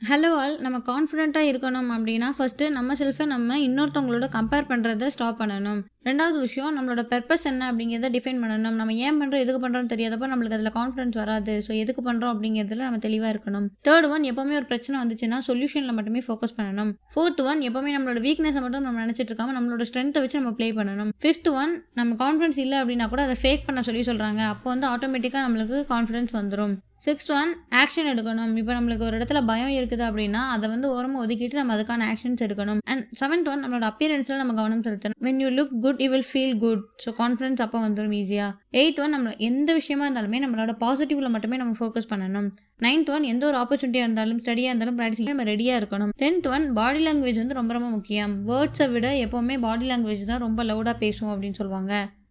Hello all நம்ம கான்ஃபிடெண்ட்டாக இருக்கணும் அப்படின்னா ஃபஸ்ட்டு நம்ம செல்ஃபை நம்ம இன்னொருத்தவங்களோட கம்பேர் பண்ணுறத ஸ்டாப் பண்ணணும். ரெண்டாவது விஷயம் நம்மளோட பர்பஸ் என்ன அப்படிங்கிறத டிஃபைன் பண்ணணும். நம்ம ஏன் பண்ணுறோம் எதுக்கு பண்ணுறோம்னு தெரியாதப்ப நம்மளுக்கு அதில் கான்ஃபிடன்ஸ் வராது. ஸோ எதுக்கு பண்ணுறோம் அப்படிங்கிறதுல நம்ம தெளிவாக இருக்கணும். தேர்ட் ஒன் எப்போவுமே ஒரு பிரச்சனை வந்துச்சுன்னா சொல்யூஷனில் மட்டுமே ஃபோக்கஸ் பண்ணணும். ஃபோர்த் ஒன் எப்போவுமே நம்மளோட வீக்னஸை மட்டும் நம்ம நினச்சிட்டு இருக்காம நம்மளோட ஸ்ட்ரென்த்தை வச்சு நம்ம ப்ளே பண்ணணும். ஃபிஃப்த் ஒன் நம்ம கான்ஃபிடன்ஸ் இல்லை அப்படின்னா கூட அதை ஃபேக் பண்ண சொல்லி சொல்கிறாங்க அப்போ வந்து ஆட்டோமேட்டிக்காக நம்மளுக்கு கான்ஃபிடன்ஸ் வந்துடும் சிக்ஸ்த் ஒன் ஆக்ஷன் எடுக்கணும். இப்போ நம்மளுக்கு ஒரு இடத்துல பயம் இருக்குது அப்படின்னா அதை வந்து ஓரமாக ஒதுக்கிட்டு நம்ம அதுக்கான ஆக்ஷன்ஸ் எடுக்கணும். அண்ட் செவன்த் ஒன் நம்மளோட அப்பியரன்ஸில் நம்ம கவனம் செலுத்தணும். When you look good good you will feel good so confidence அப்போ வந்துடும் ஈஸியாக எயித் ஒன் நம்ம எந்த விஷயமா இருந்தாலுமே நம்மளோட பாசிட்டிவ்ல மட்டுமே நம்ம ஃபோக்கஸ் பண்ணணும். நைன்த் ஒன் எந்த ஒரு ஆப்பர்ச்சுனிட்டியாக இருந்தாலும் ஸ்டடியாக இருந்தாலும் ப்ராக்டிஸ் நம்ம ரெடியாக இருக்கணும். டென்த் ஒன் பாடி லாங்குவேஜ் வந்து ரொம்ப ரொம்ப முக்கியம். வேர்ட்ஸை விட எப்போவுமே பாடி லாங்குவேஜ் தான் ரொம்ப லவுடாக பேசும் அப்படின்னு சொல்லுவாங்க.